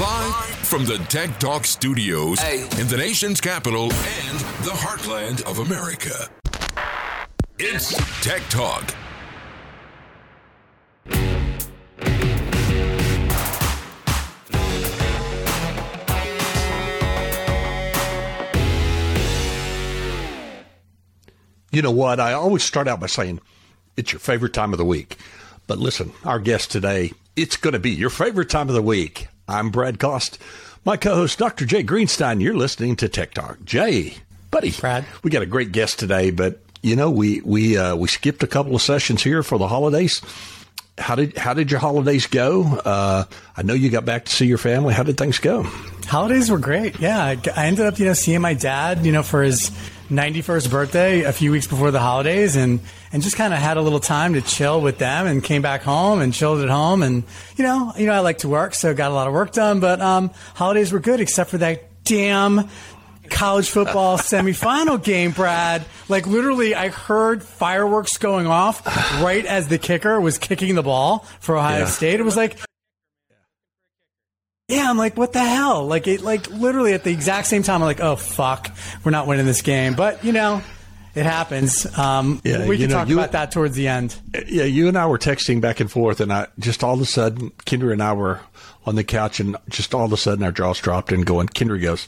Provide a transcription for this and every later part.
Live from the Tech Talk studios Hey. in the nation's capital and the heartland of America. It's Tech Talk. You know what? I always start out by saying it's your favorite time of the week. But listen, our guest today, it's going to be your favorite time of the week. I'm Brad Cost. My co-host, Dr. Jay Greenstein. You're listening to Tech Talk. Jay, buddy, Brad. we got a great guest today, but you know, we we uh, we skipped a couple of sessions here for the holidays. How did how did your holidays go? Uh, I know you got back to see your family. How did things go? Holidays were great. Yeah, I, I ended up, you know, seeing my dad, you know, for his 91st birthday a few weeks before the holidays, and and just kind of had a little time to chill with them, and came back home and chilled at home, and you know, you know, I like to work, so got a lot of work done. But um, holidays were good, except for that damn college football semifinal game, Brad. Like literally, I heard fireworks going off right as the kicker was kicking the ball for Ohio Yeah. State. It was like. Yeah, I'm like, what the hell? Like, it, like literally at the exact same time, I'm like, oh fuck, we're not winning this game. But you know, it happens. Um, Yeah, we can know, talk you- about that towards the end. Yeah, you and I were texting back and forth, and I just all of a sudden, Kendra and I were on the couch, and just all of a sudden, our jaws dropped, and going, Kendra goes,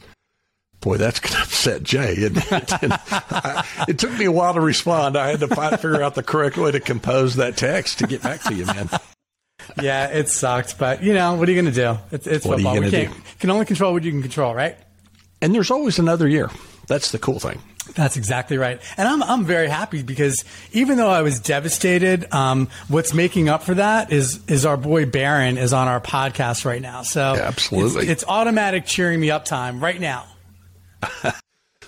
"Boy, that's going to upset Jay." And, and I, it took me a while to respond. I had to find, figure out the correct way to compose that text to get back to you, man. Yeah, it sucked, but you know, what are you going to do? It's, it's What are you football. We do? can only control what you can control, right? And there's always another year. That's the cool thing. That's exactly right. And I'm, I'm very happy because even though I was devastated, um, what's making up for that is, is our boy Baron is on our podcast right now. So Yeah, absolutely. it's, it's automatic cheering me up time right now.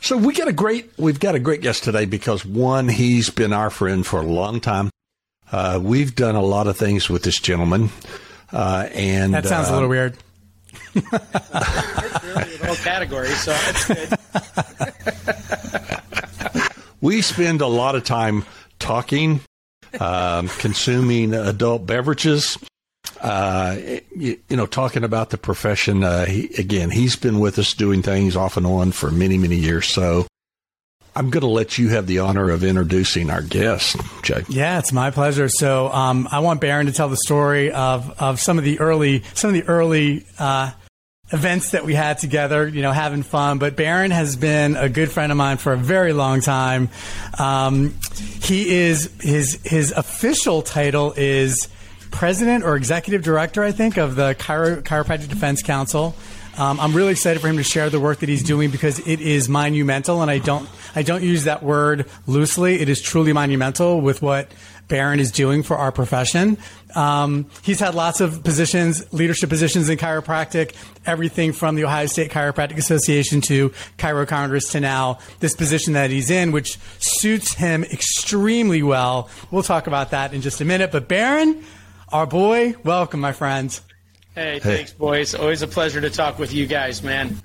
So we got a great, we've got a great guest today because one, he's been our friend for a long time. Uh, we've done a lot of things with this gentleman, uh, and That sounds uh, a little weird. really the whole category, so it's good. we spend a lot of time talking, um, consuming adult beverages, uh, you, you know, talking about the profession. Uh, he, again, he's been with us doing things off and on for many, many years. So I'm going to let you have the honor of introducing our guest, Jay. Yeah, it's my pleasure. So um, I want Baron to tell the story of, of some of the early some of the early uh, events that we had together. You know, having fun. But Baron has been a good friend of mine for a very long time. Um, he is his his official title is president or executive director, I think, of the Chiro- Chiropractic Defense Council. Um, I'm really excited for him to share the work that he's doing because it is monumental, and I don't I don't use that word loosely. It is truly monumental with what Barron is doing for our profession. Um, he's had lots of positions, leadership positions in chiropractic, everything from the Ohio State Chiropractic Association to Chiro Congress to now this position that he's in, which suits him extremely well. We'll talk about that in just a minute. But Barron, our boy, welcome, my friends. Hey, thanks, boys. Always a pleasure to talk with you guys, man.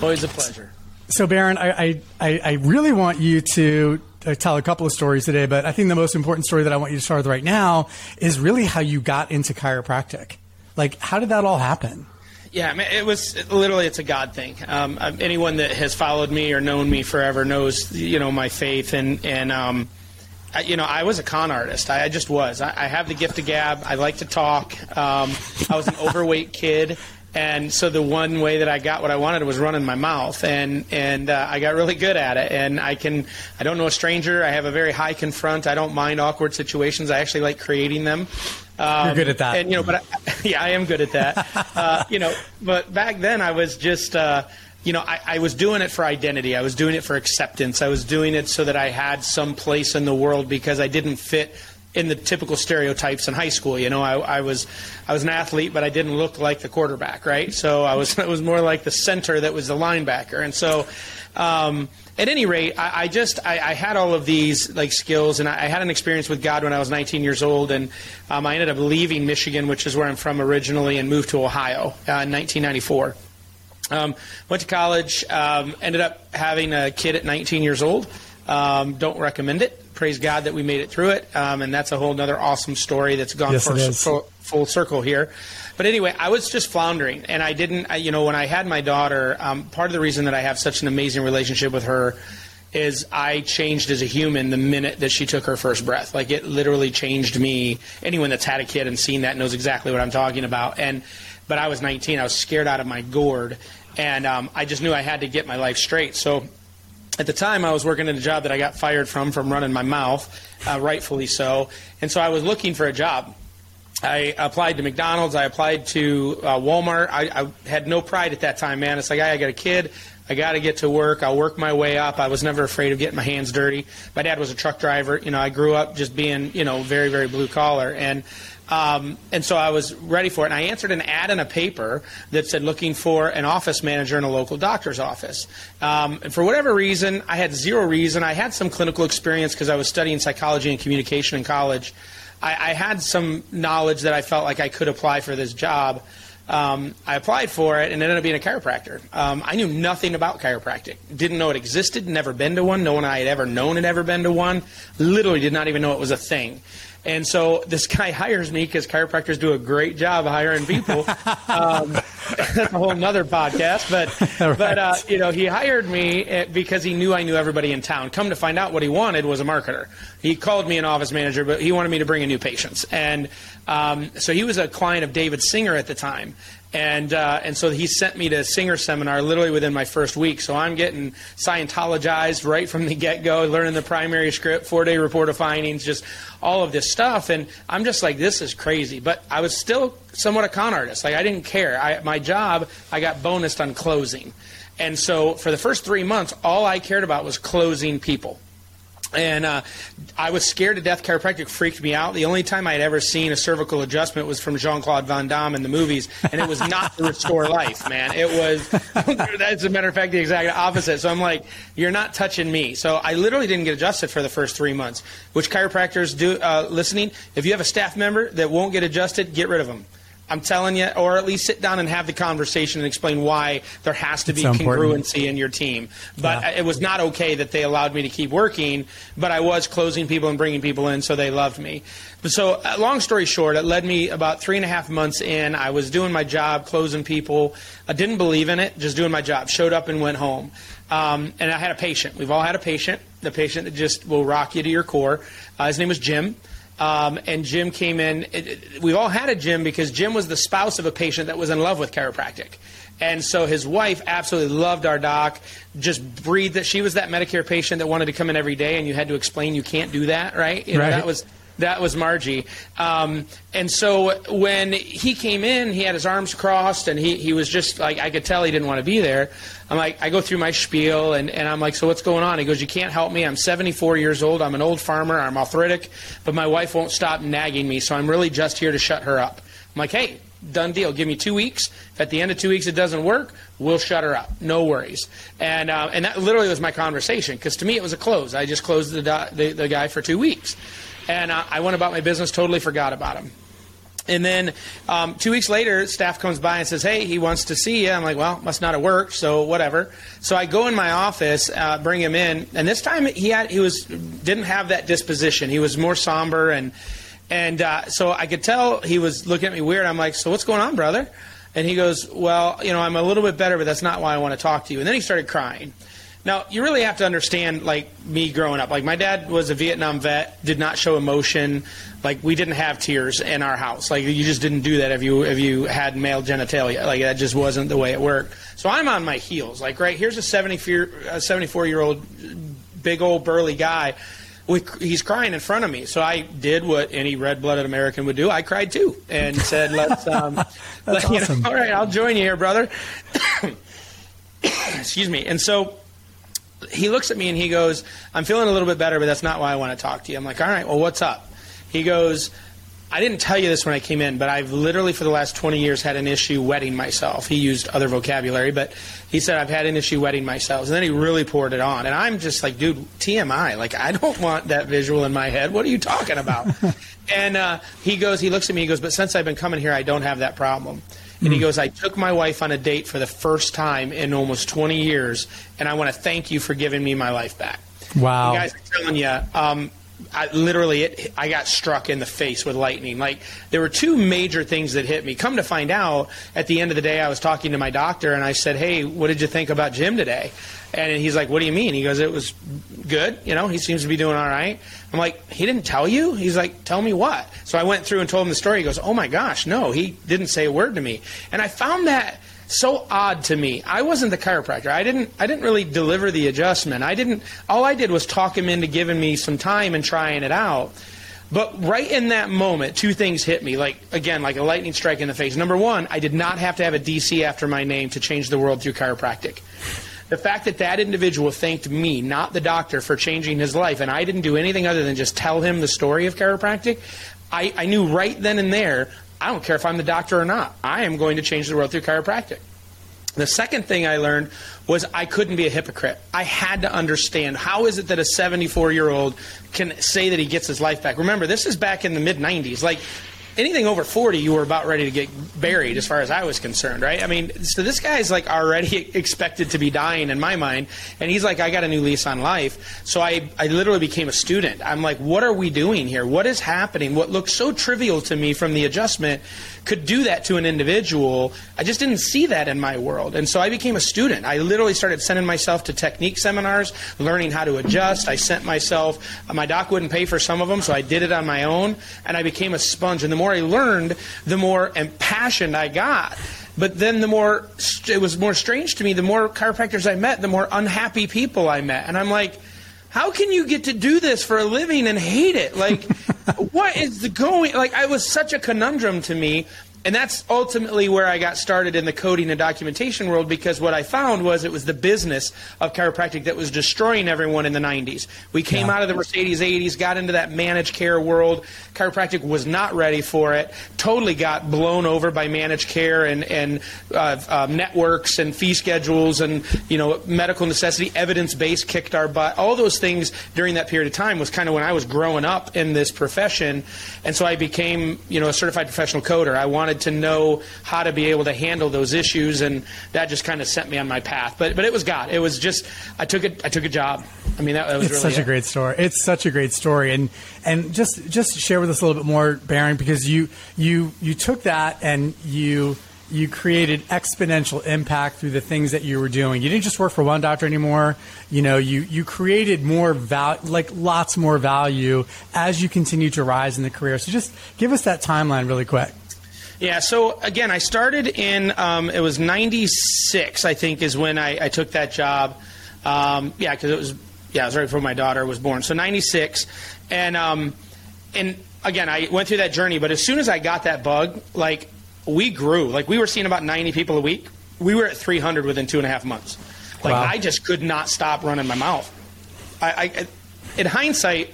Always a pleasure. So, Baron, I, I, I I really want you to uh, tell a couple of stories today, but I think the most important story that I want you to start with right now is really how you got into chiropractic. Like, how did that all happen? Yeah, I mean, it was literally it's a God thing. Um, um, anyone that has followed me or known me forever knows, you know, my faith and and um, I, you know, I was a con artist. I, I just was. I, I have the gift of gab. I like to talk. Um, I was an overweight kid. And so the one way that I got what I wanted was running my mouth, and and uh, I got really good at it. And I can, I don't know a stranger. I have a very high confront. I don't mind awkward situations. I actually like creating them. Um, You're good at that. And you know, but I, yeah, I am good at that. uh, you know, but back then I was just. Uh, you know, I, I was doing it for identity. I was doing it for acceptance. I was doing it so that I had some place in the world because I didn't fit in the typical stereotypes in high school. You know, I, I was I was an athlete, but I didn't look like the quarterback, right? So I was I was more like the center that was the linebacker, and so. Um, at any rate, I, I just I, I had all of these like skills, and I, I had an experience with God when I was 19 years old, and um, I ended up leaving Michigan, which is where I'm from originally, and moved to Ohio uh, in 1994. Um, went to college, um, ended up having a kid at 19 years old. Um, don't recommend it. praise God that we made it through it. Um, and that's a whole other awesome story that's gone Yes, full, it is. full, full circle here. But anyway, I was just floundering, and I didn't. I, you know, when I had my daughter, um, part of the reason that I have such an amazing relationship with her is I changed as a human the minute that she took her first breath. Like it literally changed me. Anyone that's had a kid and seen that knows exactly what I'm talking about. And but I was 19. I was scared out of my gourd, and um, I just knew I had to get my life straight. So at the time I was working in a job that I got fired from from running my mouth, uh, rightfully so. And so I was looking for a job. I applied to McDonald's. I applied to uh, Walmart. I, I had no pride at that time, man. It's like I got a kid. I got to get to work. I'll work my way up. I was never afraid of getting my hands dirty. My dad was a truck driver. You know, I grew up just being, you know, very, very blue collar. And um, and so I was ready for it. And I answered an ad in a paper that said looking for an office manager in a local doctor's office. Um, and for whatever reason, I had zero reason. I had some clinical experience because I was studying psychology and communication in college. I, I had some knowledge that I felt like I could apply for this job. Um, I applied for it and ended up being a chiropractor. Um, I knew nothing about chiropractic. Didn't know it existed. Never been to one. No one I had ever known had ever been to one. Literally did not even know it was a thing. And so this guy hires me because chiropractors do a great job hiring people. um, that's a whole nother podcast, but but uh, you know he hired me eh, because he knew I knew everybody in town. Come to find out, what he wanted was a marketer. He called me an office manager, but he wanted me to bring in new patients, and um, so he was a client of David Singer at the time. And uh, and so he sent me to Singer seminar literally within my first week. So I'm getting Scientologized right from the get go, learning the primary script, four day report of findings, just all of this stuff. And I'm just like, this is crazy. But I was still somewhat a con artist. Like I didn't care. I, my job, I got bonused on closing. And so for the first three months, all I cared about was closing people. And uh, I was scared to death. Chiropractic freaked me out. The only time I had ever seen a cervical adjustment was from Jean Claude Van Damme in the movies, and it was not to restore life, man. It was, as a matter of fact, the exact opposite. So I'm like, you're not touching me. So I literally didn't get adjusted for the first three months. Which chiropractors do uh, listening? If you have a staff member that won't get adjusted, get rid of them. I'm telling you, or at least sit down and have the conversation and explain why there has to be so important. congruency in your team. But Yeah. it was not okay that they allowed me to keep working, but I was closing people and bringing people in, so they loved me. So, uh, long story short, it led me about three and a half months in. I was doing my job, closing people. I didn't believe in it, just doing my job. Showed up and went home. Um, and I had a patient. We've all had a patient. The patient that just will rock you to your core. Uh, his name was Jim. Um, and Jim came in. It, it, we all had a Jim because Jim was the spouse of a patient that was in love with chiropractic. And so his wife absolutely loved our doc, just breathed that she was that Medicare patient that wanted to come in every day, and you had to explain you can't do that, right? You know, Right. that was that was Margie. Um, and so when he came in, he had his arms crossed and he, he was just like, I could tell he didn't want to be there. I'm like, I go through my spiel and, and I'm like, so what's going on? He goes, you can't help me. I'm 74 years old. I'm an old farmer. I'm arthritic, but my wife won't stop nagging me. So I'm really just here to shut her up. I'm like, hey, done deal. Give me two weeks. If at the end of two weeks it doesn't work, we'll shut her up. No worries. And uh, and that literally was my conversation because to me it was a close. I just closed the, the, the guy for two weeks. And uh, I went about my business, totally forgot about him. And then um, two weeks later, staff comes by and says, "Hey, he wants to see you." I'm like, "Well, must not have worked, so whatever." So I go in my office, uh, bring him in, and this time he had he was didn't have that disposition. He was more somber, and and uh, so I could tell he was looking at me weird. I'm like, "So what's going on, brother?" And he goes, "Well, you know, I'm a little bit better, but that's not why I want to talk to you." And then he started crying. Now, you really have to understand, like, me growing up. Like, my dad was a Vietnam vet, did not show emotion. Like, we didn't have tears in our house. Like, you just didn't do that if you if you had male genitalia. Like, that just wasn't the way it worked. So I'm on my heels. Like, right, here's a 74 year old big old burly guy. We, he's crying in front of me. So I did what any red blooded American would do. I cried too and said, let's, um, let- you know, all right, I'll join you here, brother. Excuse me. And so he looks at me and he goes, I'm feeling a little bit better, but that's not why I want to talk to you. I'm like, all right, well, what's up? He goes, I didn't tell you this when I came in, but I've literally for the last 20 years had an issue wetting myself. He used other vocabulary, but he said, I've had an issue wetting myself. And then he really poured it on. And I'm just like, dude, TMI. Like, I don't want that visual in my head. What are you talking about? and uh, he goes, he looks at me, he goes, but since I've been coming here, I don't have that problem. And he goes, I took my wife on a date for the first time in almost 20 years, and I want to thank you for giving me my life back. Wow. You guys are telling you, um, I, literally, it, I got struck in the face with lightning. Like there were two major things that hit me. Come to find out, at the end of the day, I was talking to my doctor and I said, "Hey, what did you think about Jim today?" And he's like, "What do you mean?" He goes, "It was good. You know, he seems to be doing all right." I'm like, "He didn't tell you?" He's like, "Tell me what?" So I went through and told him the story. He goes, "Oh my gosh, no, he didn't say a word to me." And I found that so odd to me. I wasn't the chiropractor. I didn't I didn't really deliver the adjustment. I didn't all I did was talk him into giving me some time and trying it out. But right in that moment, two things hit me. Like again, like a lightning strike in the face. Number one, I did not have to have a DC after my name to change the world through chiropractic. The fact that that individual thanked me, not the doctor, for changing his life, and I didn't do anything other than just tell him the story of chiropractic, I, I knew right then and there I don't care if I'm the doctor or not. I am going to change the world through chiropractic. The second thing I learned was I couldn't be a hypocrite. I had to understand how is it that a 74 year old can say that he gets his life back. Remember, this is back in the mid 90s. Like anything over 40, you were about ready to get buried, as far as I was concerned, right? I mean, so this guy's like already expected to be dying in my mind, and he's like, I got a new lease on life. So I, I literally became a student. I'm like, what are we doing here? What is happening? What looks so trivial to me from the adjustment could do that to an individual. I just didn't see that in my world. And so I became a student. I literally started sending myself to technique seminars, learning how to adjust. I sent myself, my doc wouldn't pay for some of them, so I did it on my own, and I became a sponge. And the more I learned, the more impassioned I got. But then the more it was more strange to me, the more chiropractors I met, the more unhappy people I met. And I'm like, how can you get to do this for a living and hate it? Like, what is the going? Like, I was such a conundrum to me and that's ultimately where I got started in the coding and documentation world because what I found was it was the business of chiropractic that was destroying everyone in the 90s. We came yeah. out of the Mercedes 80s, got into that managed care world. Chiropractic was not ready for it, totally got blown over by managed care and, and uh, uh, networks and fee schedules and you know medical necessity, evidence based kicked our butt. All those things during that period of time was kind of when I was growing up in this profession. And so I became you know a certified professional coder. I wanted wanted to know how to be able to handle those issues, and that just kind of sent me on my path. But but it was God. It was just I took it. I took a job. I mean that, that was it's really such it. a great story. It's such a great story, and and just just share with us a little bit more, Baron, because you you you took that and you you created exponential impact through the things that you were doing. You didn't just work for one doctor anymore. You know, you you created more value, like lots more value as you continue to rise in the career. So just give us that timeline really quick. Yeah, so again, I started in, um, it was 96, I think, is when I, I took that job. Um, yeah, because it was, yeah, it was right before my daughter was born. So 96. And, um, and again, I went through that journey, but as soon as I got that bug, like, we grew. Like, we were seeing about 90 people a week. We were at 300 within two and a half months. Like, wow. I just could not stop running my mouth. I, I in hindsight,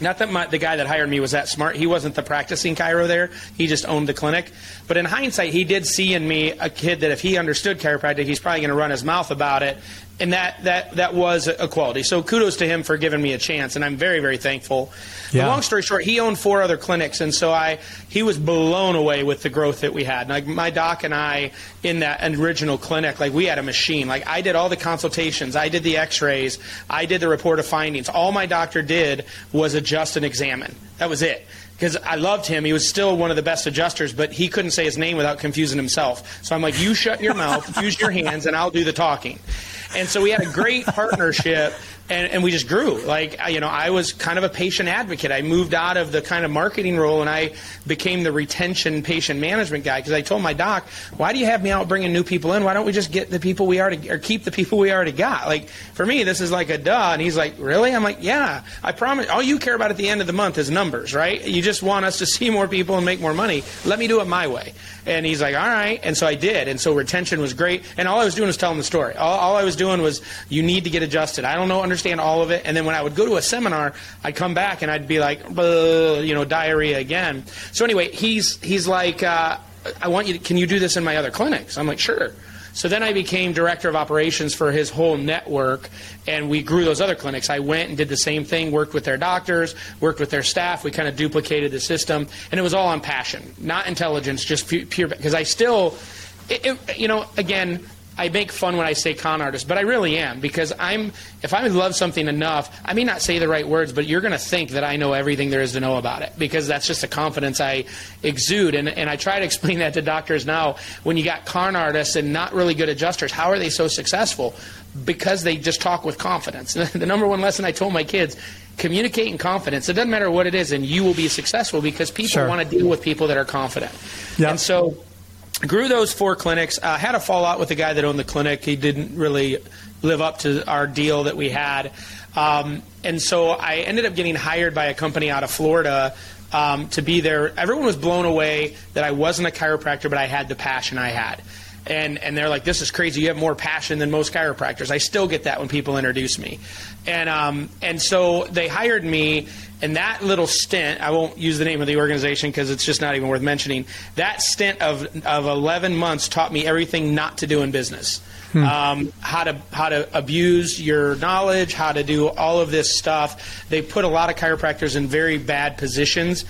not that my, the guy that hired me was that smart. He wasn't the practicing chiro there. He just owned the clinic. But in hindsight, he did see in me a kid that if he understood chiropractic, he's probably going to run his mouth about it and that that that was a quality. So kudos to him for giving me a chance, and I'm very very thankful. Yeah. long story short, he owned four other clinics, and so I he was blown away with the growth that we had. Like my doc and I in that original clinic, like we had a machine. Like I did all the consultations, I did the X-rays, I did the report of findings. All my doctor did was adjust and examine. That was it because I loved him. He was still one of the best adjusters, but he couldn't say his name without confusing himself. So I'm like, you shut your mouth, use your hands, and I'll do the talking. And so we had a great partnership and, and we just grew. Like, you know, I was kind of a patient advocate. I moved out of the kind of marketing role and I became the retention patient management guy because I told my doc, why do you have me out bringing new people in? Why don't we just get the people we already, or keep the people we already got? Like, for me, this is like a duh. And he's like, really? I'm like, yeah, I promise. All you care about at the end of the month is numbers, right? You just want us to see more people and make more money. Let me do it my way. And he's like, all right. And so I did. And so retention was great. And all I was doing was telling the story. All, all I was doing was, you need to get adjusted. I don't know, understand all of it. And then when I would go to a seminar, I'd come back and I'd be like, you know, diarrhea again. So anyway, he's he's like, uh, I want you. To, can you do this in my other clinics? I'm like, sure. So then I became director of operations for his whole network, and we grew those other clinics. I went and did the same thing, worked with their doctors, worked with their staff. We kind of duplicated the system, and it was all on passion, not intelligence, just pure. Because I still, it, it, you know, again, I make fun when I say con artist, but I really am because I'm. If I love something enough, I may not say the right words, but you're going to think that I know everything there is to know about it because that's just a confidence I exude. And, and I try to explain that to doctors now. When you got con artists and not really good adjusters, how are they so successful? Because they just talk with confidence. the number one lesson I told my kids communicate in confidence. It doesn't matter what it is, and you will be successful because people Sure. want to deal with people that are confident. Yep. And so grew those four clinics. Uh, had a fallout with the guy that owned the clinic. He didn't really live up to our deal that we had. Um, and so I ended up getting hired by a company out of Florida um, to be there. Everyone was blown away that I wasn't a chiropractor, but I had the passion I had. And, and they're like, this is crazy. You have more passion than most chiropractors. I still get that when people introduce me. And, um, and so they hired me, and that little stint, I won't use the name of the organization because it's just not even worth mentioning. That stint of, of 11 months taught me everything not to do in business. Um, how to how to abuse your knowledge, how to do all of this stuff. They put a lot of chiropractors in very bad positions.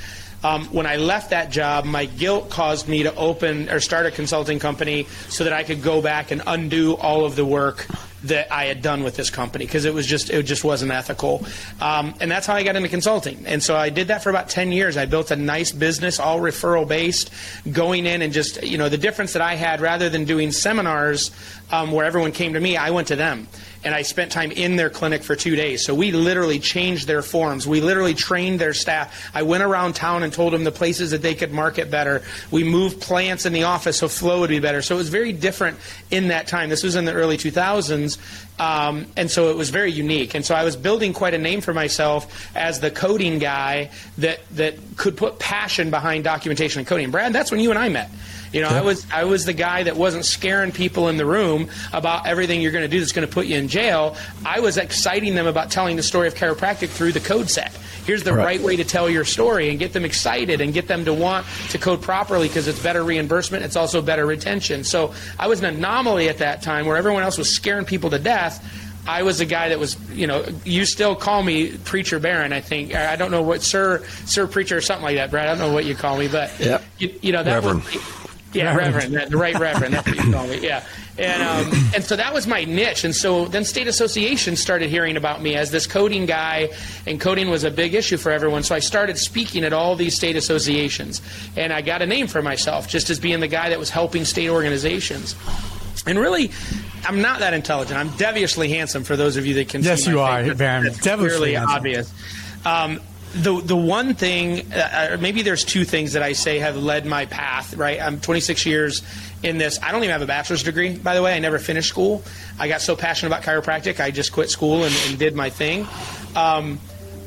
Um, when I left that job, my guilt caused me to open or start a consulting company so that I could go back and undo all of the work that I had done with this company because it was just it just wasn't ethical, um, and that's how I got into consulting. And so I did that for about ten years. I built a nice business, all referral based, going in and just you know the difference that I had rather than doing seminars um, where everyone came to me, I went to them and I spent time in their clinic for two days. So we literally changed their forms. We literally trained their staff. I went around town and told them the places that they could market better. We moved plants in the office so flow would be better. So it was very different in that time. This was in the early 2000s. Um, and so it was very unique. And so I was building quite a name for myself as the coding guy that, that could put passion behind documentation and coding. Brad, that's when you and I met. You know, I was I was the guy that wasn't scaring people in the room about everything you're going to do that's going to put you in jail. I was exciting them about telling the story of chiropractic through the code set. Here's the Right. right way to tell your story and get them excited and get them to want to code properly because it's better reimbursement. It's also better retention. So I was an anomaly at that time where everyone else was scaring people to death. I was the guy that was, you know, you still call me Preacher Baron, I think. I don't know what, Sir, Sir Preacher or something like that, Brad. I don't know what you call me, but, Yep. you, you know, that Reverend. was. Yeah, Reverend, that- the right Reverend. That's what you call me. Yeah, and um, and so that was my niche. And so then state associations started hearing about me as this coding guy, and coding was a big issue for everyone. So I started speaking at all these state associations, and I got a name for myself just as being the guy that was helping state organizations. And really, I'm not that intelligent. I'm deviously handsome. For those of you that can Yes, you are, face. Baron. That's Devilishly handsome. obvious. Um, the the one thing, uh, uh, maybe there's two things that I say have led my path. Right, I'm 26 years in this. I don't even have a bachelor's degree, by the way. I never finished school. I got so passionate about chiropractic, I just quit school and, and did my thing. Um,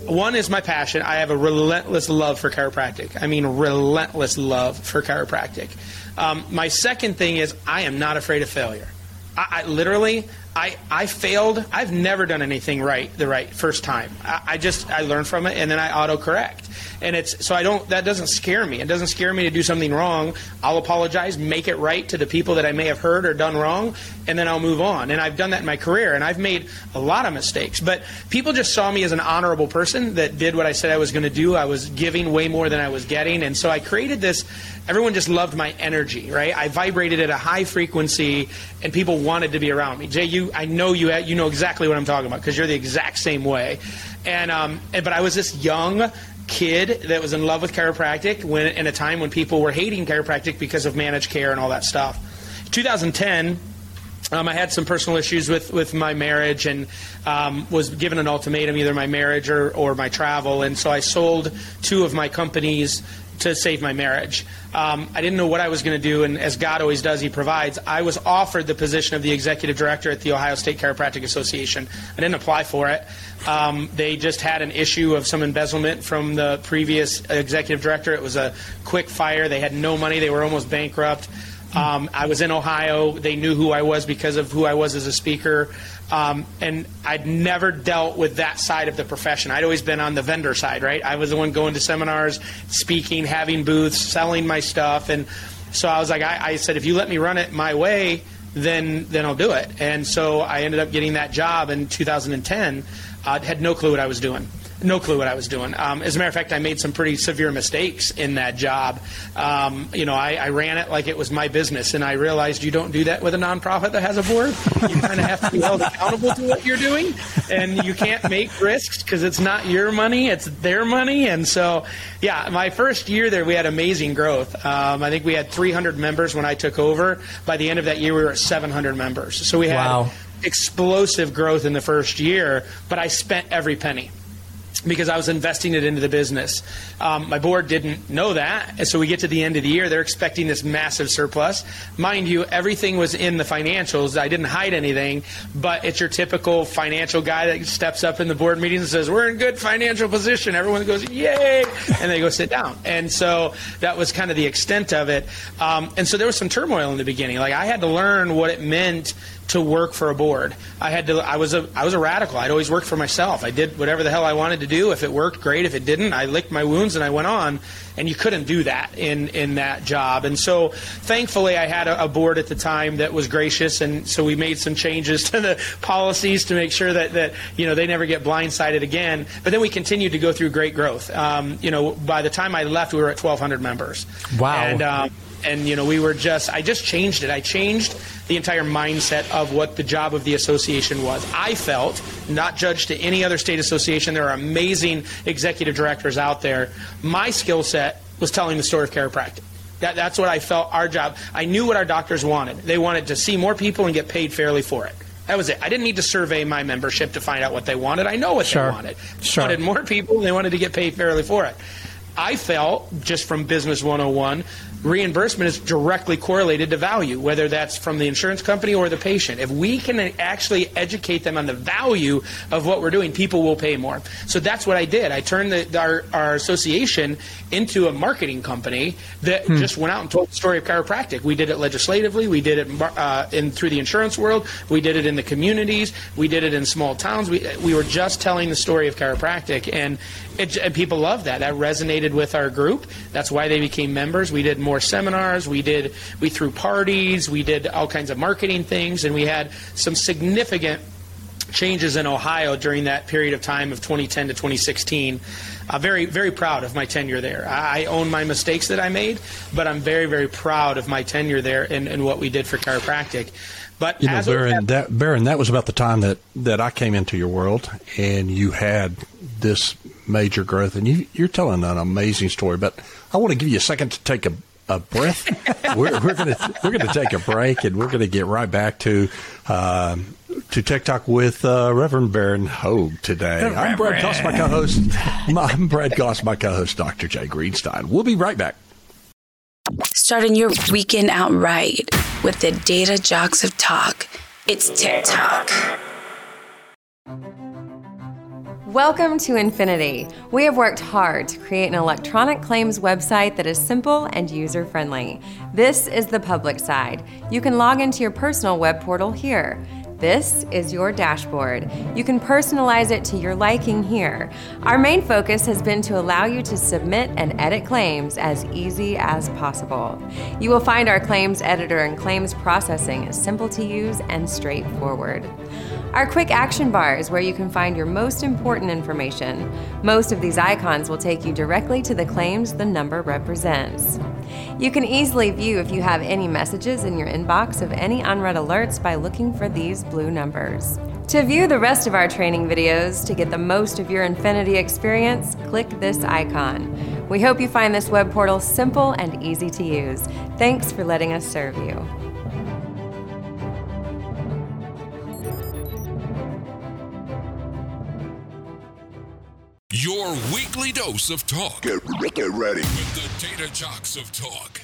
one is my passion. I have a relentless love for chiropractic. I mean, relentless love for chiropractic. Um, my second thing is I am not afraid of failure. I, I literally, I, I failed. I've never done anything right the right first time. I, I just I learn from it and then I autocorrect. And it's so I don't that doesn't scare me. It doesn't scare me to do something wrong. I'll apologize, make it right to the people that I may have heard or done wrong, and then I'll move on. And I've done that in my career and I've made a lot of mistakes. But people just saw me as an honorable person that did what I said I was going to do. I was giving way more than I was getting. And so I created this everyone just loved my energy, right? I vibrated at a high frequency, and people wanted to be around me. Jay, you, I know you, you know exactly what I'm talking about because you're the exact same way. And, um, and but I was this young kid that was in love with chiropractic when in a time when people were hating chiropractic because of managed care and all that stuff. 2010. Um, I had some personal issues with, with my marriage and um, was given an ultimatum either my marriage or, or my travel. And so I sold two of my companies to save my marriage. Um, I didn't know what I was going to do, and as God always does, He provides. I was offered the position of the executive director at the Ohio State Chiropractic Association. I didn't apply for it. Um, they just had an issue of some embezzlement from the previous executive director. It was a quick fire. They had no money. They were almost bankrupt. Um, I was in Ohio. They knew who I was because of who I was as a speaker. Um, and I'd never dealt with that side of the profession. I'd always been on the vendor side, right? I was the one going to seminars, speaking, having booths, selling my stuff. And so I was like, I, I said, if you let me run it my way, then then I'll do it. And so I ended up getting that job in 2010. I had no clue what I was doing. No clue what I was doing. Um, as a matter of fact, I made some pretty severe mistakes in that job. Um, you know, I, I, ran it like it was my business, and I realized you don't do that with a nonprofit that has a board. You kind of have to be held accountable to what you're doing, and you can't make risks because it's not your money; it's their money. And so, yeah, my first year there, we had amazing growth. Um, I think we had 300 members when I took over. By the end of that year, we were at 700 members. So we had. Wow explosive growth in the first year, but I spent every penny because I was investing it into the business. Um, my board didn't know that, and so we get to the end of the year, they're expecting this massive surplus. Mind you, everything was in the financials. I didn't hide anything, but it's your typical financial guy that steps up in the board meetings and says, "We're in good financial position." Everyone goes, "Yay!" and they go sit down. And so that was kind of the extent of it. Um, and so there was some turmoil in the beginning. Like I had to learn what it meant to work for a board. I had to. I was a. I was a radical. I'd always worked for myself. I did whatever the hell I wanted to do. If it worked, great. If it didn't, I licked my wounds and I went on. And you couldn't do that in in that job. And so, thankfully, I had a, a board at the time that was gracious, and so we made some changes to the policies to make sure that that you know they never get blindsided again. But then we continued to go through great growth. Um, you know, by the time I left, we were at 1,200 members. Wow. And um, and you know we were just I just changed it. I changed the entire mindset of what the job of the association was. I felt, not judged to any other state association, there are amazing executive directors out there. My skill set was telling the story of chiropractic. That, that's what I felt our job. I knew what our doctors wanted. They wanted to see more people and get paid fairly for it. That was it. I didn't need to survey my membership to find out what they wanted. I know what sure. they wanted. Sure. They wanted more people. And they wanted to get paid fairly for it. I felt, just from Business 101, reimbursement is directly correlated to value, whether that's from the insurance company or the patient. If we can actually educate them on the value of what we're doing, people will pay more. So that's what I did. I turned the, our, our association into a marketing company that hmm. just went out and told the story of chiropractic. We did it legislatively. We did it uh, in through the insurance world. We did it in the communities. We did it in small towns. We, we were just telling the story of chiropractic, and, it, and people loved that. That resonated with our group. That's why they became members. We did more seminars. We did we threw parties. We did all kinds of marketing things, and we had some significant changes in Ohio during that period of time of 2010 to 2016. I'm very, very proud of my tenure there. I own my mistakes that I made, but I'm very, very proud of my tenure there and, and what we did for chiropractic. But you know, Baron, that, Baron, that was about the time that, that I came into your world, and you had this major growth, and you, you're telling an amazing story. But I want to give you a second to take a a breath. we're, we're going to we're to take a break, and we're going to get right back to uh, to Tech Talk with uh, Reverend Baron Hogue today. I'm Brad Goss, my co-host. I'm Brad Goss, my co-host, Dr. Jay Greenstein. We'll be right back. Starting your weekend out right with the Data Jocks of Talk. It's Talk. Welcome to Infinity. We have worked hard to create an electronic claims website that is simple and user friendly. This is the public side. You can log into your personal web portal here. This is your dashboard. You can personalize it to your liking here. Our main focus has been to allow you to submit and edit claims as easy as possible. You will find our claims editor and claims processing is simple to use and straightforward. Our quick action bar is where you can find your most important information. Most of these icons will take you directly to the claims the number represents. You can easily view if you have any messages in your inbox of any unread alerts by looking for these blue numbers. To view the rest of our training videos to get the most of your Infinity experience, click this icon. We hope you find this web portal simple and easy to use. Thanks for letting us serve you. Your weekly dose of talk. Get, get ready. With the Data Jocks of Talk.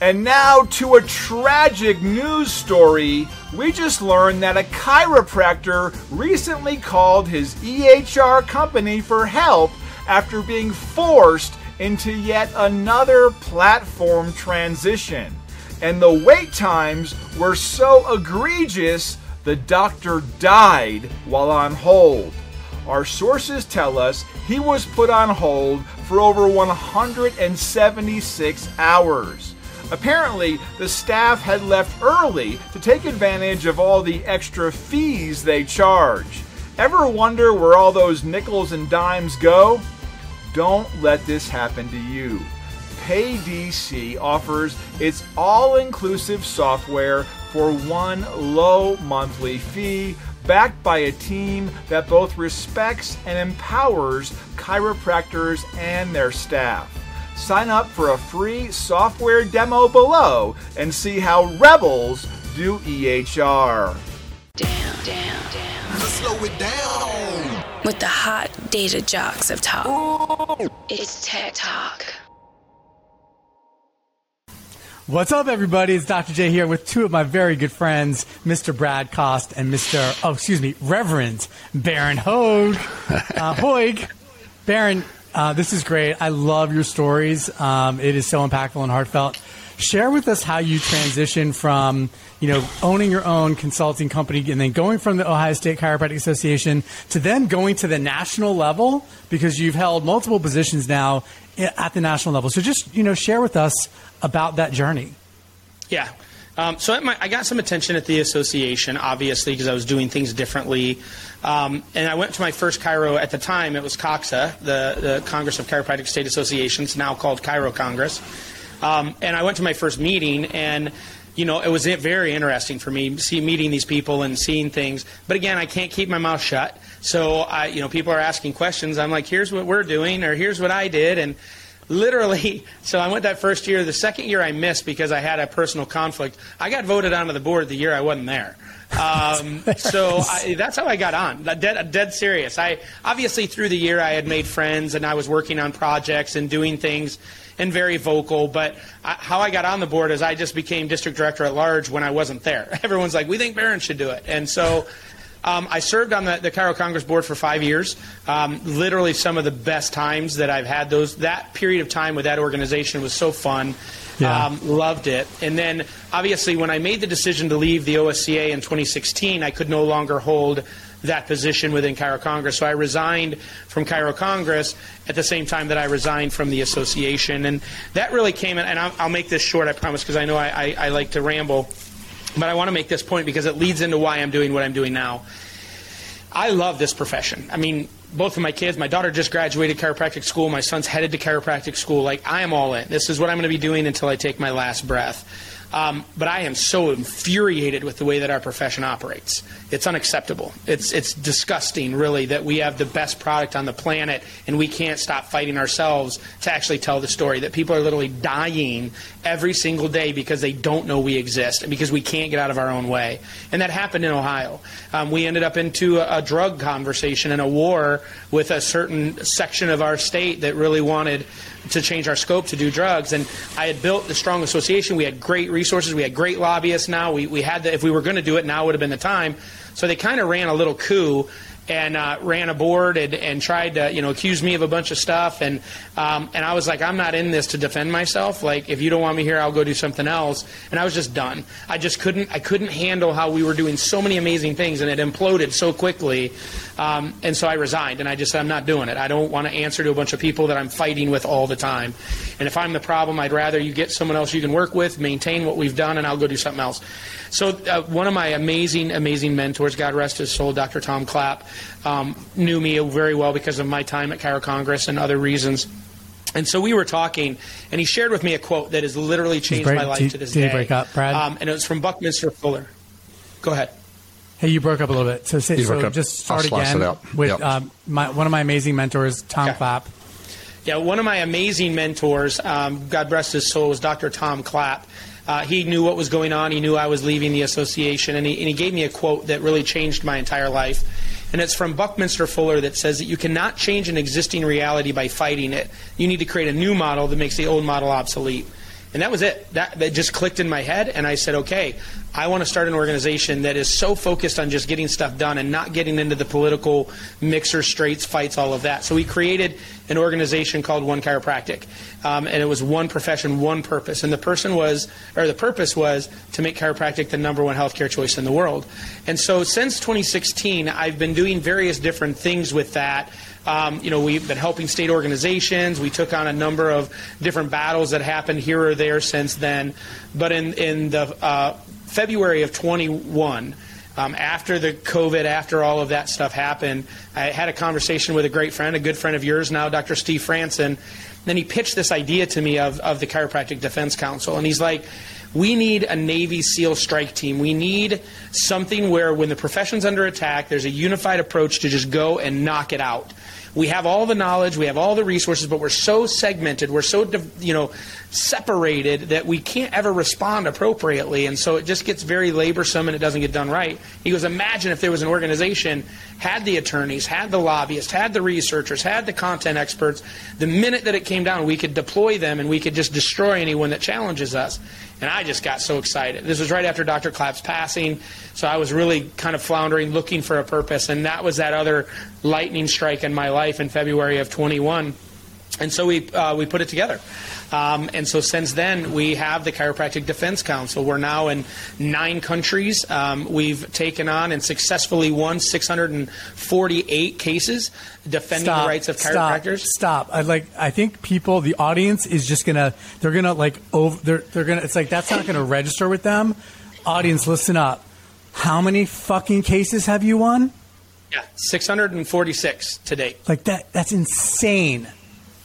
And now to a tragic news story. We just learned that a chiropractor recently called his EHR company for help after being forced into yet another platform transition. And the wait times were so egregious the doctor died while on hold. Our sources tell us he was put on hold for over 176 hours. Apparently, the staff had left early to take advantage of all the extra fees they charge. Ever wonder where all those nickels and dimes go? Don't let this happen to you. PayDC offers its all inclusive software for one low monthly fee, backed by a team that both respects and empowers chiropractors and their staff. Sign up for a free software demo below and see how rebels do EHR. Down, down, down. Let's slow it down. With the hot data jocks of talk. It's Tech Talk. What's up, everybody? It's Dr. J here with two of my very good friends, Mr. Brad Cost and Mr. Oh, excuse me, Reverend Baron Hogue. Uh, Hoig. Baron, uh, this is great. I love your stories. Um, it is so impactful and heartfelt. Share with us how you transition from, you know, owning your own consulting company and then going from the Ohio State Chiropractic Association to then going to the national level because you've held multiple positions now at the national level. So just, you know, share with us about that journey. Yeah. Um, so my, I got some attention at the association, obviously, because I was doing things differently. Um, and I went to my first Chiro at the time. It was COCSA, the, the Congress of Chiropractic State Associations, now called Chiro Congress. Um, and I went to my first meeting, and you know, it was very interesting for me, see meeting these people and seeing things. But again, I can't keep my mouth shut. So I, you know, people are asking questions. I'm like, here's what we're doing, or here's what I did, and literally so i went that first year the second year i missed because i had a personal conflict i got voted onto the board the year i wasn't there um, so I, that's how i got on dead, dead serious i obviously through the year i had made friends and i was working on projects and doing things and very vocal but I, how i got on the board is i just became district director at large when i wasn't there everyone's like we think barron should do it and so um, I served on the, the Chiro Congress board for five years. Um, literally, some of the best times that I've had. Those that period of time with that organization was so fun. Yeah. Um, loved it. And then, obviously, when I made the decision to leave the OSCA in 2016, I could no longer hold that position within Chiro Congress. So I resigned from Chiro Congress at the same time that I resigned from the association. And that really came in, and I'll, I'll make this short, I promise, because I know I, I, I like to ramble. But I want to make this point because it leads into why I'm doing what I'm doing now. I love this profession. I mean, both of my kids, my daughter just graduated chiropractic school, my son's headed to chiropractic school. Like, I am all in. This is what I'm going to be doing until I take my last breath. Um, but I am so infuriated with the way that our profession operates. It's unacceptable. It's, it's disgusting, really, that we have the best product on the planet and we can't stop fighting ourselves to actually tell the story. That people are literally dying every single day because they don't know we exist and because we can't get out of our own way. And that happened in Ohio. Um, we ended up into a, a drug conversation and a war with a certain section of our state that really wanted to change our scope to do drugs. And I had built the strong association. We had great resources. We had great lobbyists now. We, we had the, if we were going to do it, now would have been the time. So they kind of ran a little coup and uh, ran a board and, and tried to you know accuse me of a bunch of stuff. And um, and I was like I'm not in this to defend myself. Like if you don't want me here I'll go do something else. And I was just done. I just couldn't I couldn't handle how we were doing so many amazing things and it imploded so quickly. Um, and so I resigned and I just said I'm not doing it. I don't want to answer to a bunch of people that I'm fighting with all the time. And if I'm the problem I'd rather you get someone else you can work with maintain what we've done and I'll go do something else. So uh, one of my amazing, amazing mentors, God rest his soul, Dr. Tom Clapp, um, knew me very well because of my time at Chiro Congress and other reasons. And so we were talking, and he shared with me a quote that has literally changed break- my life did- to this did he day. break up, Brad? Um, and it was from Buckminster Fuller. Go ahead. Hey, you broke up a little bit. So, say, so just start again it with Yep. um, my, one of my amazing mentors, Tom Okay. Clapp. Yeah, one of my amazing mentors, um, God rest his soul, was Dr. Tom Clapp. Uh, he knew what was going on. He knew I was leaving the association, and he, and he gave me a quote that really changed my entire life. And it's from Buckminster Fuller that says that you cannot change an existing reality by fighting it. You need to create a new model that makes the old model obsolete. And that was it. That, that just clicked in my head, and I said, okay, I want to start an organization that is so focused on just getting stuff done and not getting into the political mixer, straights, fights, all of that. So we created an organization called One Chiropractic, um, and it was one profession, one purpose. And the person was, or the purpose was, to make chiropractic the number one healthcare choice in the world. And so since 2016, I've been doing various different things with that. Um, you know, we've been helping state organizations. We took on a number of different battles that happened here or there since then. But in in the uh, February of 21. Um, after the COVID, after all of that stuff happened, I had a conversation with a great friend, a good friend of yours now, Dr. Steve Franson. Then he pitched this idea to me of, of the Chiropractic Defense Council. And he's like, we need a Navy SEAL strike team. We need something where when the profession's under attack, there's a unified approach to just go and knock it out we have all the knowledge, we have all the resources, but we're so segmented, we're so you know separated that we can't ever respond appropriately, and so it just gets very laborsome and it doesn't get done right. He goes, imagine if there was an organization had the attorneys, had the lobbyists, had the researchers, had the content experts. The minute that it came down, we could deploy them and we could just destroy anyone that challenges us. And I just got so excited. This was right after Dr. Clapp's passing, so I was really kind of floundering, looking for a purpose. And that was that other lightning strike in my life in February of 21. And so we, uh, we put it together. Um, and so since then, we have the Chiropractic Defense Council. We're now in nine countries. Um, we've taken on and successfully won 648 cases defending stop, the rights of chiropractors. Stop. stop. I like. I think people, the audience, is just gonna. They're gonna like. Over. They're. They're gonna. It's like that's not gonna register with them. Audience, listen up. How many fucking cases have you won? Yeah, 646 to date. Like that. That's insane.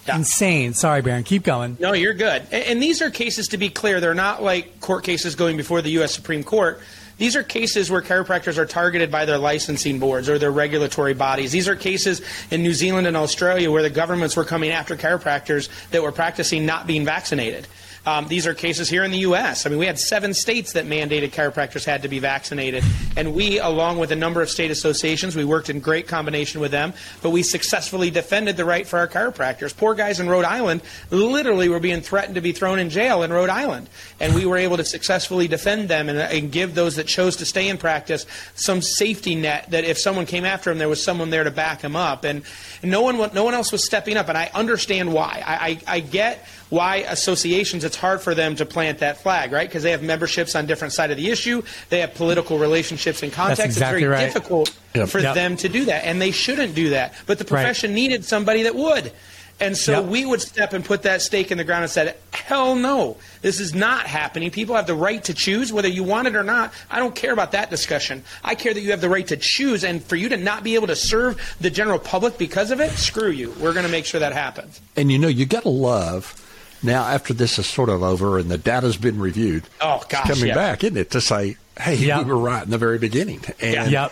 Yeah. Insane. Sorry, Baron. Keep going. No, you're good. And, and these are cases, to be clear, they're not like court cases going before the U.S. Supreme Court. These are cases where chiropractors are targeted by their licensing boards or their regulatory bodies. These are cases in New Zealand and Australia where the governments were coming after chiropractors that were practicing not being vaccinated. Um, these are cases here in the U.S. I mean, we had seven states that mandated chiropractors had to be vaccinated. And we, along with a number of state associations, we worked in great combination with them, but we successfully defended the right for our chiropractors. Poor guys in Rhode Island literally were being threatened to be thrown in jail in Rhode Island. And we were able to successfully defend them and, and give those that chose to stay in practice some safety net that if someone came after them, there was someone there to back them up. And, and no, one, no one else was stepping up. And I understand why. I, I, I get why associations, it's hard for them to plant that flag, right? Because they have memberships on different side of the issue. They have political relationships and contacts. Exactly it's very right. difficult yep. for yep. them to do that, and they shouldn't do that. But the profession right. needed somebody that would. And so yep. we would step and put that stake in the ground and said, hell no, this is not happening. People have the right to choose whether you want it or not. I don't care about that discussion. I care that you have the right to choose, and for you to not be able to serve the general public because of it, screw you. We're going to make sure that happens. And you know, you got to love now after this is sort of over and the data's been reviewed. Oh gosh, coming yeah. back, isn't it, to say, hey, Yep. we were right in the very beginning. And Yep.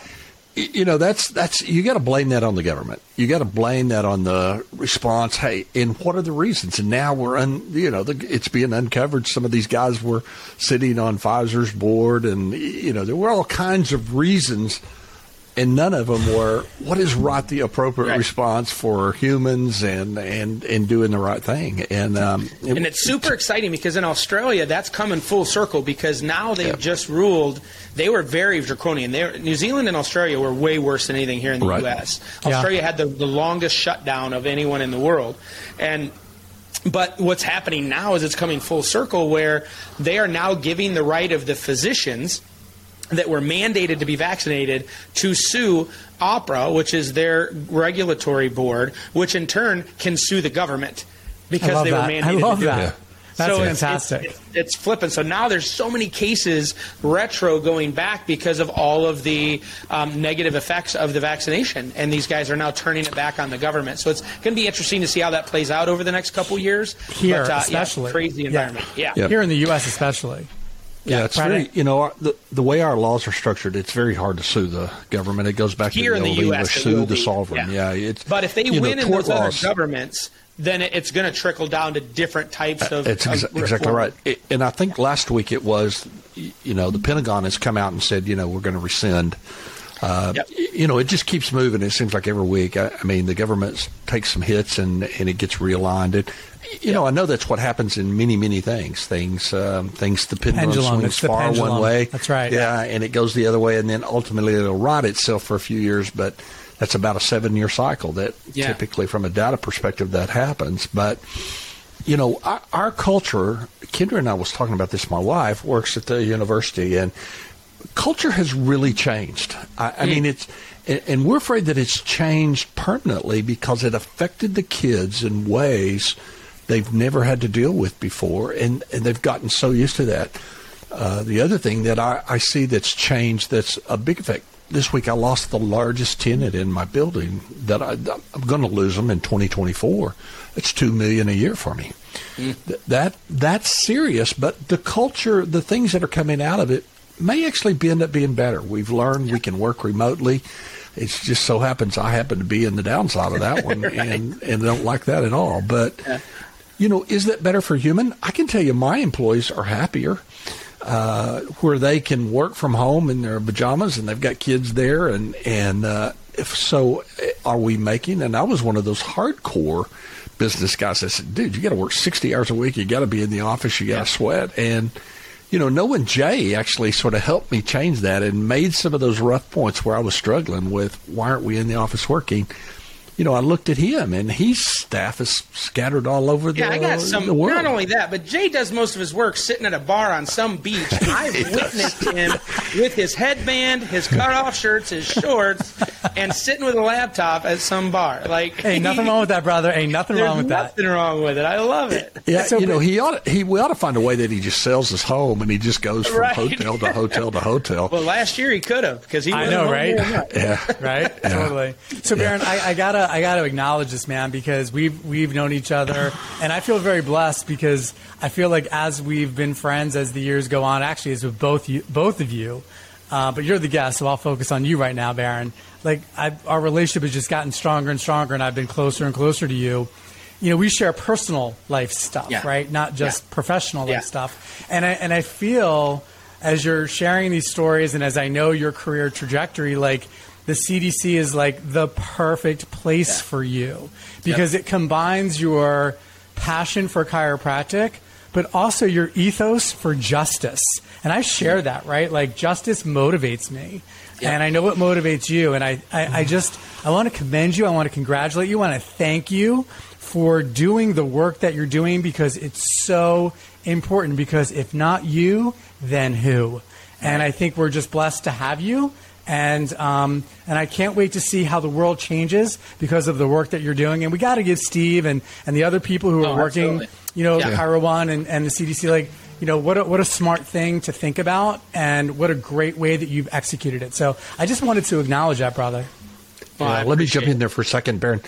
you know that's that's you got to blame that on the government. You got to blame that on the response. Hey, and what are the reasons? And now we're un, you know the, it's being uncovered. Some of these guys were sitting on Pfizer's board, and you know there were all kinds of reasons, and none of them were what is right the appropriate Right. response for humans and and and doing the right thing. And um, it- And it's super exciting because in Australia, that's coming full circle because now they've just ruled they were very draconian. They were, New Zealand and Australia were way worse than anything here in the Right. U.S. Yeah. Australia had the, the longest shutdown of anyone in the world. And but what's happening now is it's coming full circle where they are now giving the right of the physicians that were mandated to be vaccinated to sue AHPRA, which is their regulatory board, which in turn can sue the government because they that. were mandated I love to do that. it. Yeah. That's so fantastic. It's, it's, it's flipping. So now there's so many cases retro going back because of all of the um, negative effects of the vaccination, and these guys are now turning it back on the government. So it's going to be interesting to see how that plays out over the next couple years. Here, but, uh, yeah, especially. crazy environment. Yeah. Yeah. Here in the U.S., especially. Yeah, it's Right. very, you know, our- the, the way our laws are structured, it's very hard to sue the government. It goes back Here to in the the US, English, sue the sovereign. Yeah. Yeah. it's, But if they you know, win in those other governments, then it, it's going to trickle down to different types of. It's of exactly right. It- and I think last week it was, you know, the Pentagon has come out and said, you know, we're going to rescind. Uh, Yep. You know, it just keeps moving. It seems like every week. I, I mean, the government takes some hits and and it gets realigned. It, you know, I know that's what happens in many many things. Things um, things the pendulum, Pendulum. swings far pendulum. one way. That's right. Yeah, and it goes the other way, and then ultimately it'll right itself for a few years, but. That's about a seven-year cycle that Yeah. typically, from a data perspective, that happens. But you know, our, our culture, Kendra and I was talking about this, my wife works at the university, and culture has really changed. I, I mean, it's, and we're afraid that it's changed permanently because it affected the kids in ways they've never had to deal with before, and, and they've gotten so used to that. Uh, the other thing that I, I see that's changed that's a big effect this week I lost the largest tenant in my building that I, I'm going to lose them in 2024. It's two million a year for me. Mm. That that's serious, but the culture, the things that are coming out of it, may actually be, end up being better. We've learned yeah. we can work remotely. It just so happens I happen to be in the downside of that one, right. and and don't like that at all. But yeah. You know, is that better for human? I can tell you, my employees are happier uh, where they can work from home in their pajamas and they've got kids there. And, and uh, if so, are we making? And I was one of those hardcore business guys that said, dude, you got to work 60 hours a week. You got to be in the office. You got to yeah. sweat. And, you know, knowing Jay actually sort of helped me change that and made some of those rough points where I was struggling with why aren't we in the office working you know, I looked at him, and his staff is scattered all over the, yeah, I got some, the world. Not only that, but Jay does most of his work sitting at a bar on some beach. I've witnessed him with his headband, his cut-off shirts, his shorts, and sitting with a laptop at some bar. Like, hey, nothing wrong with that, brother. Ain't nothing wrong with that. Nothing wrong with it. I love it. Yeah, so, you know, he ought to, he we ought to find a way that he just sells his home and he just goes from right. hotel to hotel to hotel. Well, last year he could have because he. I know, right? Yeah, right. Yeah. Totally. So, Baron, I, I gotta I gotta acknowledge this man because we've we've known each other, and I feel very blessed because I feel like as we've been friends as the years go on, actually, as with both you, both of you. Uh, but you're the guest, so I'll focus on you right now, Baron. Like I, our relationship has just gotten stronger and stronger, and I've been closer and closer to you. You know, we share personal life stuff, yeah. right? Not just yeah. professional life yeah. stuff. And I and I feel as you're sharing these stories, and as I know your career trajectory, like the CDC is like the perfect place yeah. for you because yep. it combines your passion for chiropractic, but also your ethos for justice. And I share that, right? Like justice motivates me. Yep. And I know it motivates you. And I, I, I mm-hmm. just, I want to commend you. I want to congratulate you. I want to thank you for doing the work that you're doing because it's so important. Because if not you, then who? And I think we're just blessed to have you and um, and I can't wait to see how the world changes because of the work that you're doing. And we got to give Steve and, and the other people who are oh, working, absolutely. you know, yeah. Chiro One and, and the CDC, like you know what a, what a smart thing to think about, and what a great way that you've executed it. So I just wanted to acknowledge that, brother. Well, let me jump in there for a second, Baron.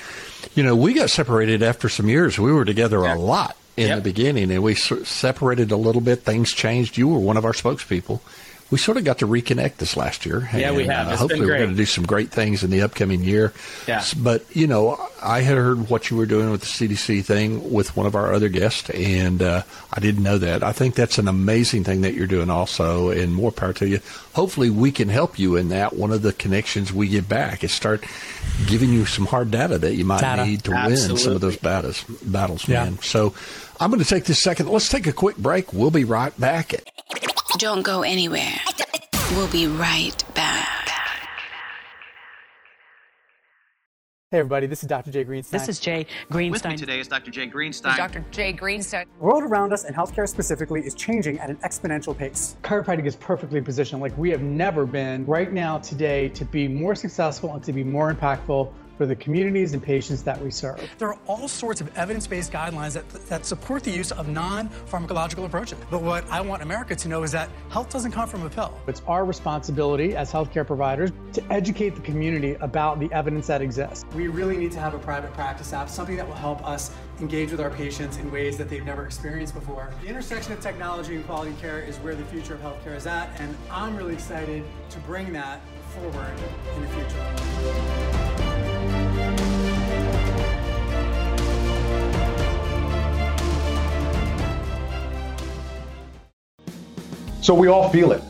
You know, we got separated after some years. We were together yeah. a lot in yep. the beginning, and we separated a little bit. Things changed. You were one of our spokespeople we sort of got to reconnect this last year. Yeah, and, we have. Uh, hopefully, we're going to do some great things in the upcoming year. Yeah. But you know, I had heard what you were doing with the CDC thing with one of our other guests, and uh, I didn't know that. I think that's an amazing thing that you're doing, also, and more power to you. Hopefully, we can help you in that. One of the connections we get back is start giving you some hard data that you might data. need to Absolutely. win some of those battles. Battles, yeah. man. So. I'm going to take this second. Let's take a quick break. We'll be right back. Don't go anywhere. We'll be right back. Hey everybody, this is Dr. Jay Greenstein. This is Jay Greenstein. With me today is Dr. Jay Greenstein. Dr. Jay Greenstein. The world around us and healthcare specifically is changing at an exponential pace. Chiropractic is perfectly positioned like we have never been right now today to be more successful and to be more impactful for the communities and patients that we serve. There are all sorts of evidence-based guidelines that, that support the use of non-pharmacological approaches. But what I want America to know is that health doesn't come from a pill. It's our responsibility as healthcare providers to educate the community about the evidence that exists. We really need to have a private practice app, something that will help us engage with our patients in ways that they've never experienced before. The intersection of technology and quality care is where the future of healthcare is at, and I'm really excited to bring that forward in the future. So we all feel it.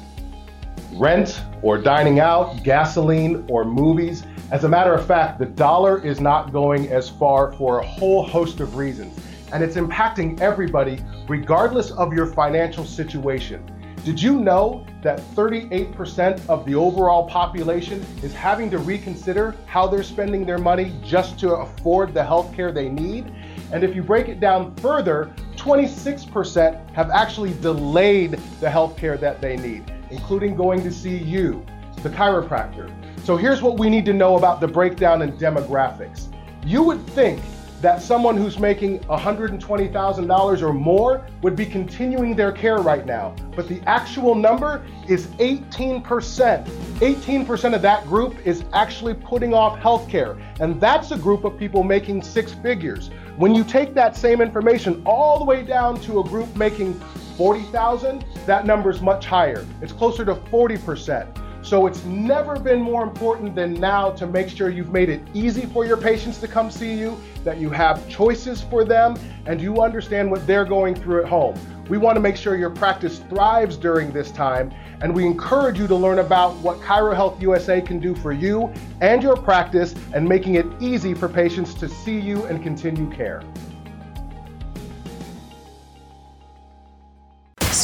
Rent or dining out, gasoline or movies. As a matter of fact, the dollar is not going as far for a whole host of reasons, and it's impacting everybody regardless of your financial situation. Did you know that 38% of the overall population is having to reconsider how they're spending their money just to afford the health care they need? And if you break it down further, 26% have actually delayed the health care that they need, including going to see you, the chiropractor, So here's what we need to know about the breakdown in demographics. You would think that someone who's making $120,000 or more would be continuing their care right now. But the actual number is 18%. 18% of that group is actually putting off health care. And that's a group of people making six figures. When you take that same information all the way down to a group making 40,000, that number is much higher. It's closer to 40%. So it's never been more important than now to make sure you've made it easy for your patients to come see you, that you have choices for them, and you understand what they're going through at home. We want to make sure your practice thrives during this time, and we encourage you to learn about what ChiroHealth USA can do for you and your practice and making it easy for patients to see you and continue care.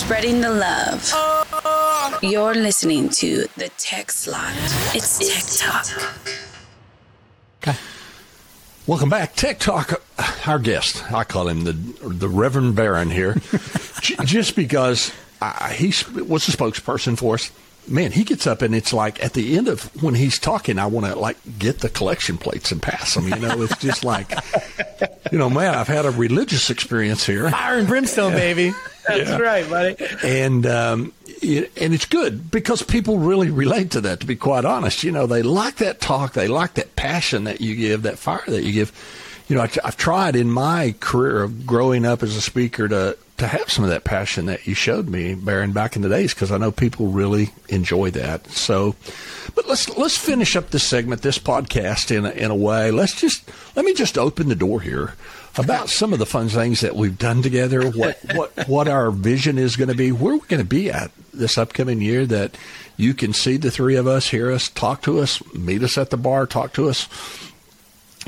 Spreading the love. You're listening to the Tech Slot. It's Tech Talk. Okay. Welcome back, Tech Talk. Uh, our guest, I call him the the Reverend Baron here, J- just because I, he was a spokesperson for us. Man, he gets up and it's like at the end of when he's talking, I want to like get the collection plates and pass them. You know, it's just like, you know, man, I've had a religious experience here. Fire and brimstone, baby. That's Yeah. right, buddy. and um, it, and it's good because people really relate to that. To be quite honest, you know, they like that talk, they like that passion that you give, that fire that you give. You know, I, I've tried in my career of growing up as a speaker to to have some of that passion that you showed me, Baron, back in the days, because I know people really enjoy that. So, but let's let's finish up this segment, this podcast in a, in a way. Let's just let me just open the door here about some of the fun things that we've done together. What what what our vision is going to be. Where we're going to be at this upcoming year. That you can see the three of us, hear us, talk to us, meet us at the bar, talk to us.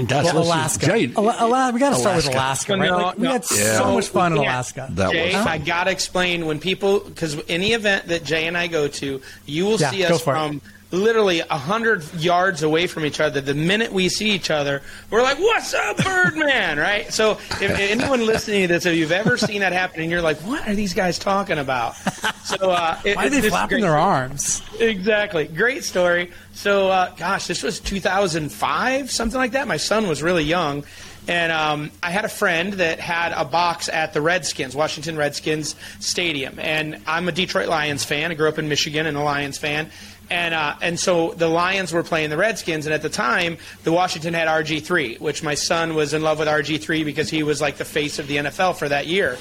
And Guys, Well, Alaska. Jay- Ala- Ala- we got to start with Alaska. Alaska, right? No, Like, we had Yeah. so much fun in Yeah. Alaska. That Jay, was I gotta explain when people because any event that Jay and I go to, you will Yeah, see us from. it. Literally a hundred yards away from each other. The minute we see each other, we're like, "What's up, Birdman?" right? So, if, if anyone listening to this, if you've ever seen that happen, and you're like, "What are these guys talking about?" So, uh, it, Why are they flapping their arms? Exactly. Great story. So, uh, gosh, this was 2005, something like that. My son was really young. And um, I had a friend that had a box at the Redskins, Washington Redskins Stadium. And I'm a Detroit Lions fan. I grew up in Michigan and a Lions fan. And, uh, and so the Lions were playing the Redskins. And at the time, the Washington had RG3, which my son was in love with RG3 because he was like the face of the NFL for that year.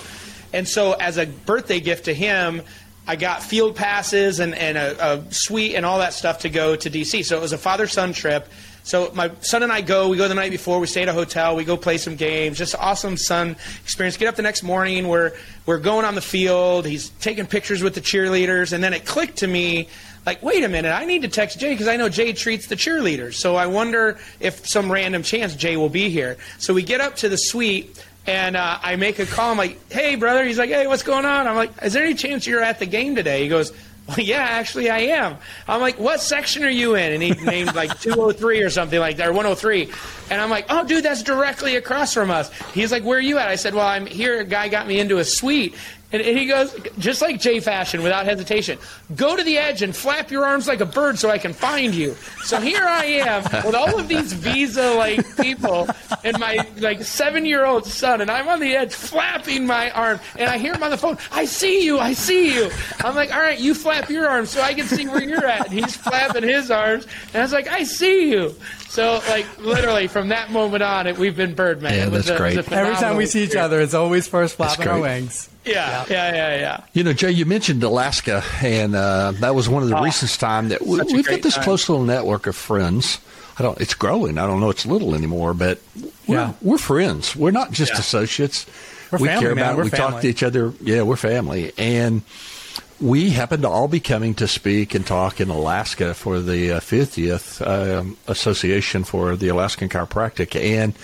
And so, as a birthday gift to him, I got field passes and, and a, a suite and all that stuff to go to DC. So it was a father son trip. So my son and I go. We go the night before. We stay at a hotel. We go play some games. Just awesome son experience. Get up the next morning. We're we're going on the field. He's taking pictures with the cheerleaders. And then it clicked to me, like, wait a minute. I need to text Jay because I know Jay treats the cheerleaders. So I wonder if some random chance Jay will be here. So we get up to the suite. And uh, I make a call. I'm like, "Hey, brother." He's like, "Hey, what's going on?" I'm like, "Is there any chance you're at the game today?" He goes, "Well, yeah, actually, I am." I'm like, "What section are you in?" And he named like 203 or something like that, or 103. And I'm like, "Oh, dude, that's directly across from us." He's like, "Where are you at?" I said, "Well, I'm here. A guy got me into a suite." And, and he goes, just like Jay Fashion, without hesitation, go to the edge and flap your arms like a bird so I can find you. So here I am with all of these visa like people and my like seven year old son, and I'm on the edge flapping my arms, and I hear him on the phone, I see you, I see you. I'm like, all right, you flap your arms so I can see where you're at. And he's flapping his arms, and I was like, I see you. So like literally from that moment on, it, we've been Birdman. Yeah, It was that's a- it was great. a Every time we see each other, it's always first flapping our wings. Yeah, yeah, yeah, yeah. You know, Jay, you mentioned Alaska, and uh, that was one of the Oh, recent time that we, we've got this time. close little network of friends. I don't. It's growing. I don't know. It's little anymore, but we're, Yeah. we're friends. We're not just Yeah. associates. We're we family, care about. we talk to each other. Yeah, we're family, and we happen to all be coming to speak and talk in Alaska for the uh, 50th um, Association for the Alaskan Chiropractic, and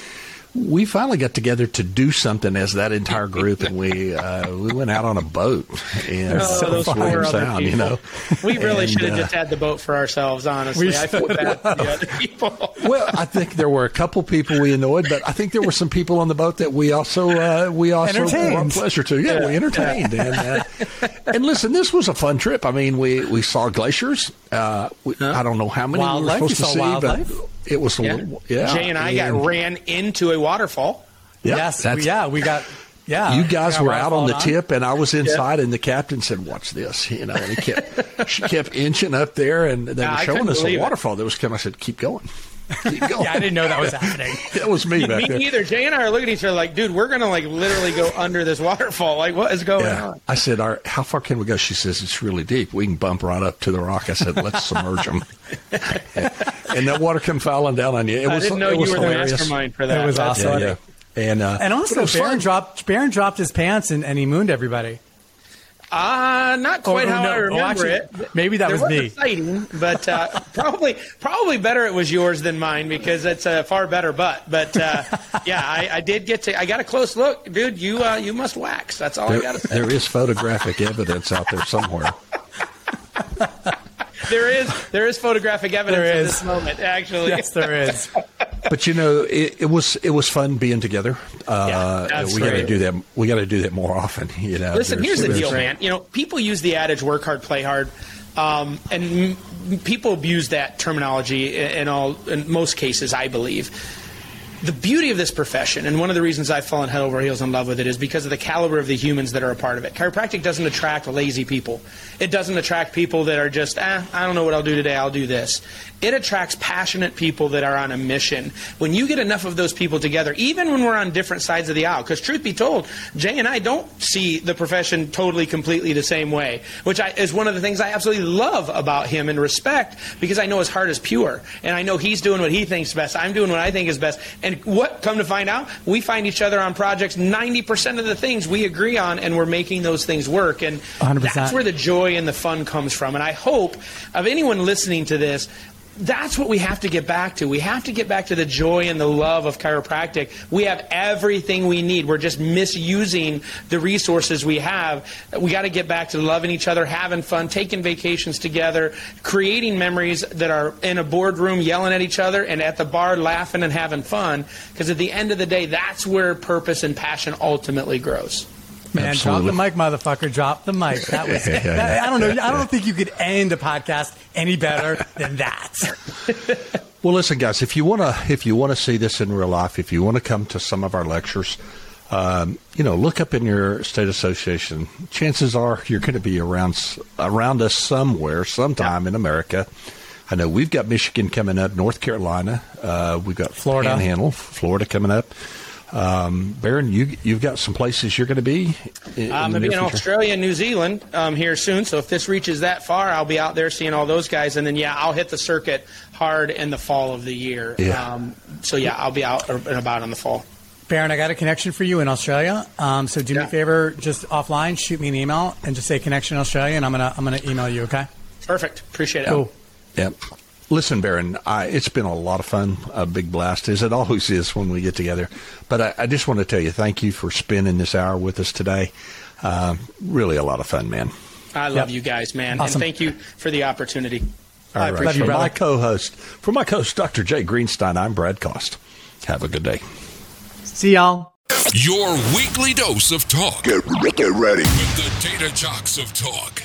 we finally got together to do something as that entire group, and we uh, we went out on a boat and Oh, those poor other sound, you know. We really And, should have uh, just had the boat for ourselves, honestly. We I feel should bad for the other people. well, I think there were a couple people we annoyed, but I think there were some people on the boat that we also uh, we also Entertained. brought pleasure to. Yeah, Yeah, we entertained. And, uh, and listen, this was a fun trip. I mean, we we saw glaciers. Uh, we, I don't know how many Wildlife. we We were supposed saw to see, wildlife. but it was a Yeah. little. Yeah, Jay and I got ran into a waterfall. Yeah, yes, that's- yeah, we got. Yeah, You guys were out on the waterfall tip, and I was inside, and the captain said, "Watch this," you know. And he kept she kept inching up there, and they Yeah, were showing us a believe it. waterfall that was coming. I said, keep going." Yeah, I didn't know that was happening. that was me back Me there. neither. Jay and I are looking at each other like, dude, we're gonna like literally go under this waterfall. Like, what is going Yeah. on? I said, All right, how far can we go? She says, it's really deep. We can bump right up to the rock. I said, let's submerge them. and that water come falling down on you. It I was, didn't know it you were hilarious. the mastermind for that. It was awesome. Yeah, yeah. And, uh, And also, Baron fun. dropped Baron dropped his pants and, and he mooned everybody. Uh, not quite Oh, how no. I Oh, remember actually, it. maybe that There was me. a sighting, but uh, probably probably better it was yours than mine because it's a far better butt. But uh, yeah, I, I did get to. I got a close look, dude. You uh, you must wax. That's all I got to say. there is photographic evidence out there somewhere. There is there is photographic evidence There at this moment. Actually, Yes, there is. But you know, it, it was it was fun being together. Uh, Yeah, we got to do that. We got to do that more often. You know. Listen, here's the deal, man. You know, people use the adage "work hard, play hard," um, and m- people abuse that terminology in, in all in most cases. I believe. The beauty of this profession, and one of the reasons I've fallen head over heels in love with it, is because of the caliber of the humans that are a part of it. Chiropractic doesn't attract lazy people. It doesn't attract people that are just, eh, I don't know what I'll do today, I'll do this. It attracts passionate people that are on a mission. When you get enough of those people together, even when we're on different sides of the aisle, because truth be told, Jay and I don't see the profession totally, completely the same way, which I, is one of the things I absolutely love about him and respect, because I know his heart is pure, and I know he's doing what he thinks best. I'm doing what I think is best. And what, come to find out, we find each other on projects. 90% of the things we agree on, and we're making those things work. And 100%. that's where the joy and the fun comes from. And I hope of anyone listening to this, that's what we have to get back to. We have to get back to the joy and the love of chiropractic. We have everything we need. We're just misusing the resources we have. We got to get back to loving each other, having fun, taking vacations together, creating memories that are in a boardroom yelling at each other and at the bar laughing and having fun. Because at the end of the day, that's where purpose and passion ultimately grows. Man, Absolutely. drop the mic, motherfucker. Drop the mic. That was. Yeah, yeah, that- I don't know. I don't think you could end a podcast any better than that. Well, listen, guys. If you want to, if you want to see this in real life, if you want to come to some of our lectures, um, you know, look up in your state association. Chances are you're going to be around around us somewhere, sometime in America. I know we've got Michigan coming up, North Carolina. Uh, we've got Florida. Panhandle, Florida coming up. Um, Baron, you you've got some places you're going to be. In, I'm going to be in future? Australia and New Zealand um, here soon. So if this reaches that far, I'll be out there seeing all those guys. And then, yeah, I'll hit the circuit hard in the fall of the year. Yeah. Um, so, yeah, I'll be out and about in the fall. Baron, I got a connection for you in Australia. Um, so do me a favor, just offline, shoot me an email and just say connection Australia, and I'm gonna I'm gonna email you. Okay. Perfect. Appreciate it. Cool. Yep. Listen, Baron, I, it's been a lot of fun, a big blast, as it always is when we get together. But I, I just want to tell you, thank you for spending this hour with us today. Um, really a lot of fun, man. I love Yep. you guys, man. Awesome. And thank you for the opportunity. All I right. appreciate you, for my co-host, for my co-host, Dr. Jay Greenstein, I'm Brad Cost. Have a good day. See y'all. Your weekly dose of talk Get, get ready. with the Data Jocks of Talk.